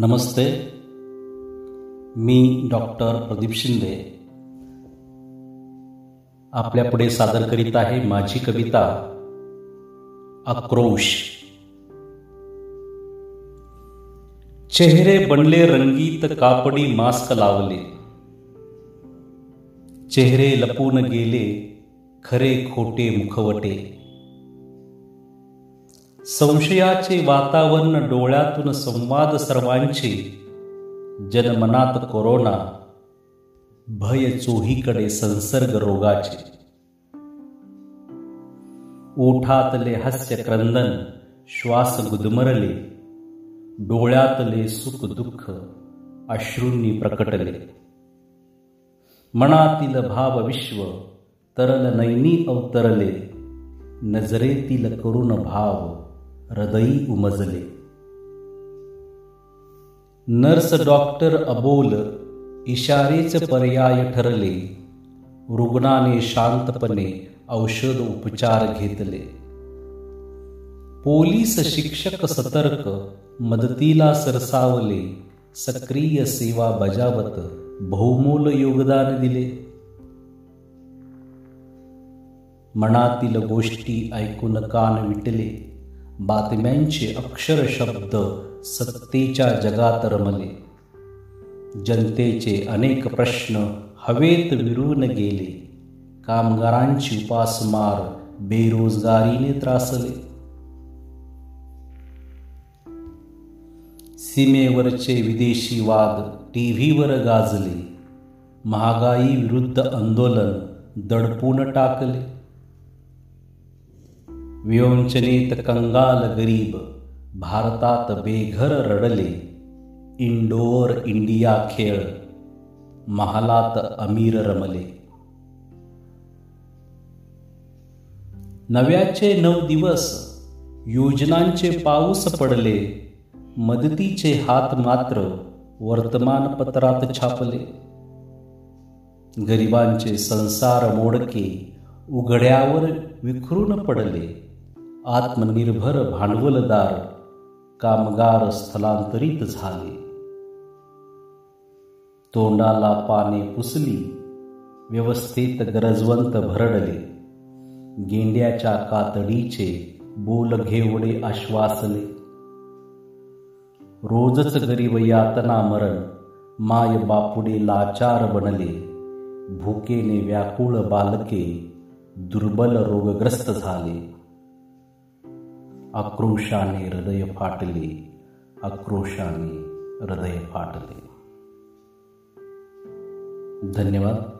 नमस्ते. मी डॉक्टर प्रदीप शिंदे. आपल्यापुढे सादर करीत आहे माझी कविता आक्रोश चेहरे बनले रंगीत कापडी मास्क लावले. चेहरे लपून गेले खरे खोटे मुखवटे. संशयाचे वातावरण डोळ्यातून संवाद सर्वांचे. जनमनात कोरोना भय चोहीकडे संसर्ग रोगाचे. ओठातले हास्य क्रंदन श्वास गुदमरले. डोळ्यातले सुख दुःख अश्रूंनी प्रकटले. मनातील भाव विश्व तरल नैनी अवतरले. नजरेतील करुण भाव हृदयी उमजले. नर्स डॉक्टर अबोल इशारेच पर्याय ठरले. रुग्णाने शांतपणे औषध उपचार घेतले. पोलीस शिक्षक सतर्क मदतीला सरसावले. सक्रिय सेवा बजावत बहुमोल योगदान दिले. मनातील गोष्टी ऐकून कान विटले. बातम्यांचे अक्षर शब्द सत्तेच्या जगात रमले. जनतेचे अनेक प्रश्न हवेत विरून गेले. कामगारांची उपासमार बेरोजगारीने त्रासले. सीमेवरचे विदेशी वाद टीव्हीवर गाजले. महागाई विरुद्ध आंदोलन दडपून टाकले. विवंचनेत कंगाल गरीब भारतात बेघर रडले इंडोर इंडिया खेळ महालात अमीर रमले. नव्याचे नऊ दिवस योजनांचे पाऊस पडले मदतीचे हात मात्र वर्तमानपत्रात छापले. गरिबांचे संसार मोडके उघड्यावर विखरून पडले. आत्मनिर्भर भांडवलदार कामगार स्थलांतरित झाले. तोंडाला पाने पुसली व्यवस्थेत गरजवंत भरडले. गेंड्याच्या कातडीचे बोल घेवडे आश्वासले. रोजच गरीब यातना मरण माय बापुडे लाचार बनले. भूकेने व्याकुळ बालके दुर्बल रोगग्रस्त झाले. आक्रोशाने हृदय फाटले आक्रोशाने हृदय फाटले धन्यवाद